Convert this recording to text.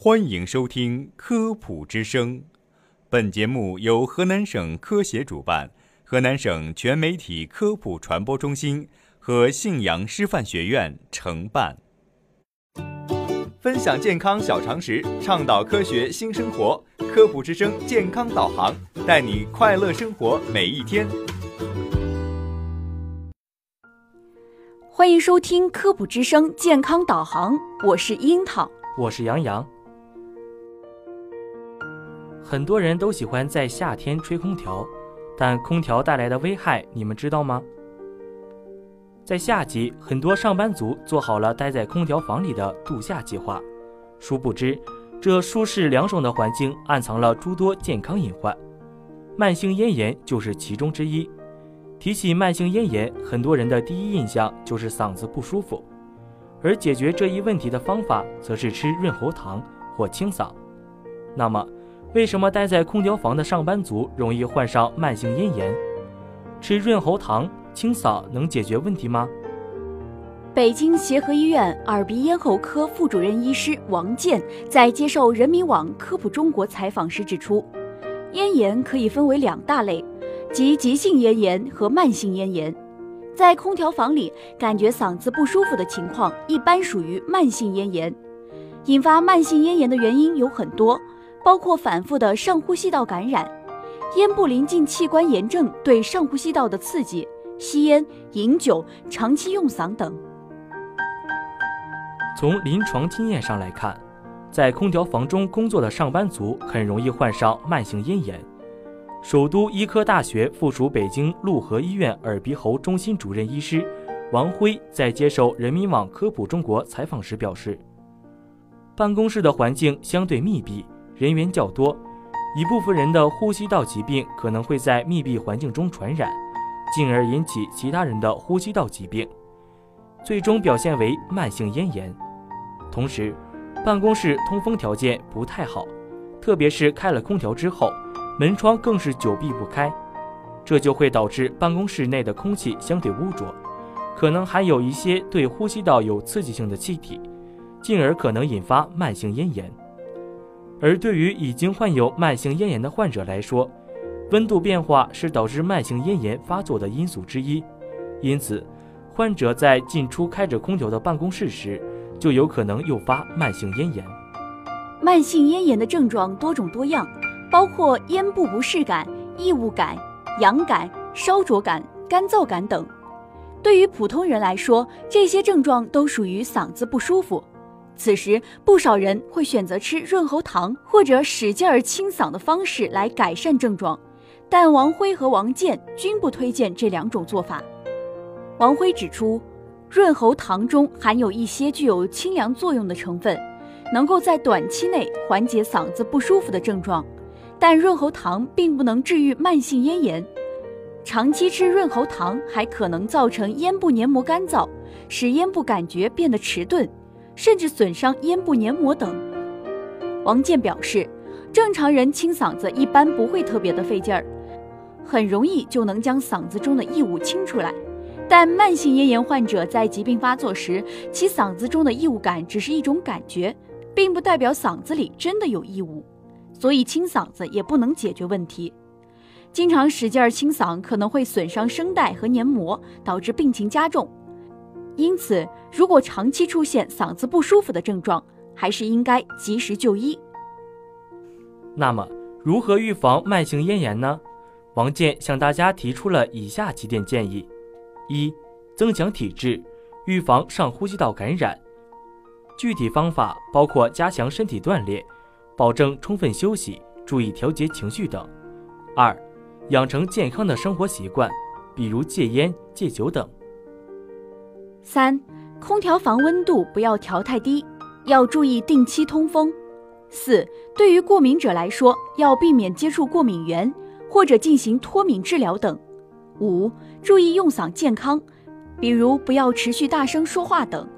欢迎收听《科普之声》，本节目由河南省科协主办，河南省全媒体科普传播中心和信阳师范学院承办。分享健康小常识，倡导科学新生活，《科普之声》健康导航，带你快乐生活每一天。欢迎收听《科普之声》健康导航，我是樱桃，我是杨洋。很多人都喜欢在夏天吹空调，但空调带来的危害你们知道吗？在夏季，很多上班族做好了待在空调房里的度夏计划，殊不知，这舒适凉爽的环境暗藏了诸多健康隐患，慢性咽炎就是其中之一。提起慢性咽炎，很多人的第一印象就是嗓子不舒服，而解决这一问题的方法则是吃润喉糖或清嗓。那么，为什么待在空调房的上班族容易患上慢性咽炎？吃润喉糖清嗓能解决问题吗？北京协和医院耳鼻咽喉科副主任医师王健在接受人民网科普中国采访时指出，咽炎可以分为两大类，即急性咽炎和慢性咽炎。在空调房里感觉嗓子不舒服的情况，一般属于慢性咽炎。引发慢性咽炎的原因有很多。包括反复的上呼吸道感染、咽部邻近器官炎症对上呼吸道的刺激、吸烟、饮酒、长期用嗓等。从临床经验上来看，在空调房中工作的上班族很容易患上慢性咽炎。首都医科大学附属北京陆河医院耳鼻喉中心主任医师王辉在接受人民网科普中国采访时表示，办公室的环境相对密闭。人员较多，一部分人的呼吸道疾病可能会在密闭环境中传染，进而引起其他人的呼吸道疾病，最终表现为慢性咽炎。同时，办公室通风条件不太好，特别是开了空调之后，门窗更是久闭不开，这就会导致办公室内的空气相对污浊，可能含有一些对呼吸道有刺激性的气体，进而可能引发慢性咽炎。而对于已经患有慢性咽炎的患者来说，温度变化是导致慢性咽炎发作的因素之一，因此，患者在进出开着空调的办公室时，就有可能诱发慢性咽炎。慢性咽炎的症状多种多样，包括咽部不适感、异物感、痒感、烧灼感、干燥感等。对于普通人来说，这些症状都属于嗓子不舒服。此时，不少人会选择吃润喉糖或者使劲儿清嗓的方式来改善症状，但王辉和王健均不推荐这两种做法。王辉指出，润喉糖中含有一些具有清凉作用的成分，能够在短期内缓解嗓子不舒服的症状，但润喉糖并不能治愈慢性咽炎。长期吃润喉糖还可能造成咽部黏膜干燥，使咽部感觉变得迟钝。甚至损伤咽部黏膜等。王健表示，正常人清嗓子一般不会特别的费劲儿，很容易就能将嗓子中的异物清出来。但慢性咽炎患者在疾病发作时，其嗓子中的异物感只是一种感觉，并不代表嗓子里真的有异物，所以清嗓子也不能解决问题。经常使劲儿清嗓可能会损伤声带和黏膜，导致病情加重。因此，如果长期出现嗓子不舒服的症状，还是应该及时就医。那么，如何预防慢性咽炎呢？王健向大家提出了以下几点建议：一、增强体质，预防上呼吸道感染。具体方法包括加强身体锻炼，保证充分休息，注意调节情绪等。二、养成健康的生活习惯，比如戒烟、戒酒等。三、空调房温度不要调太低，要注意定期通风。四、对于过敏者来说，要避免接触过敏源或者进行脱敏治疗等。五、注意用嗓健康，比如不要持续大声说话等。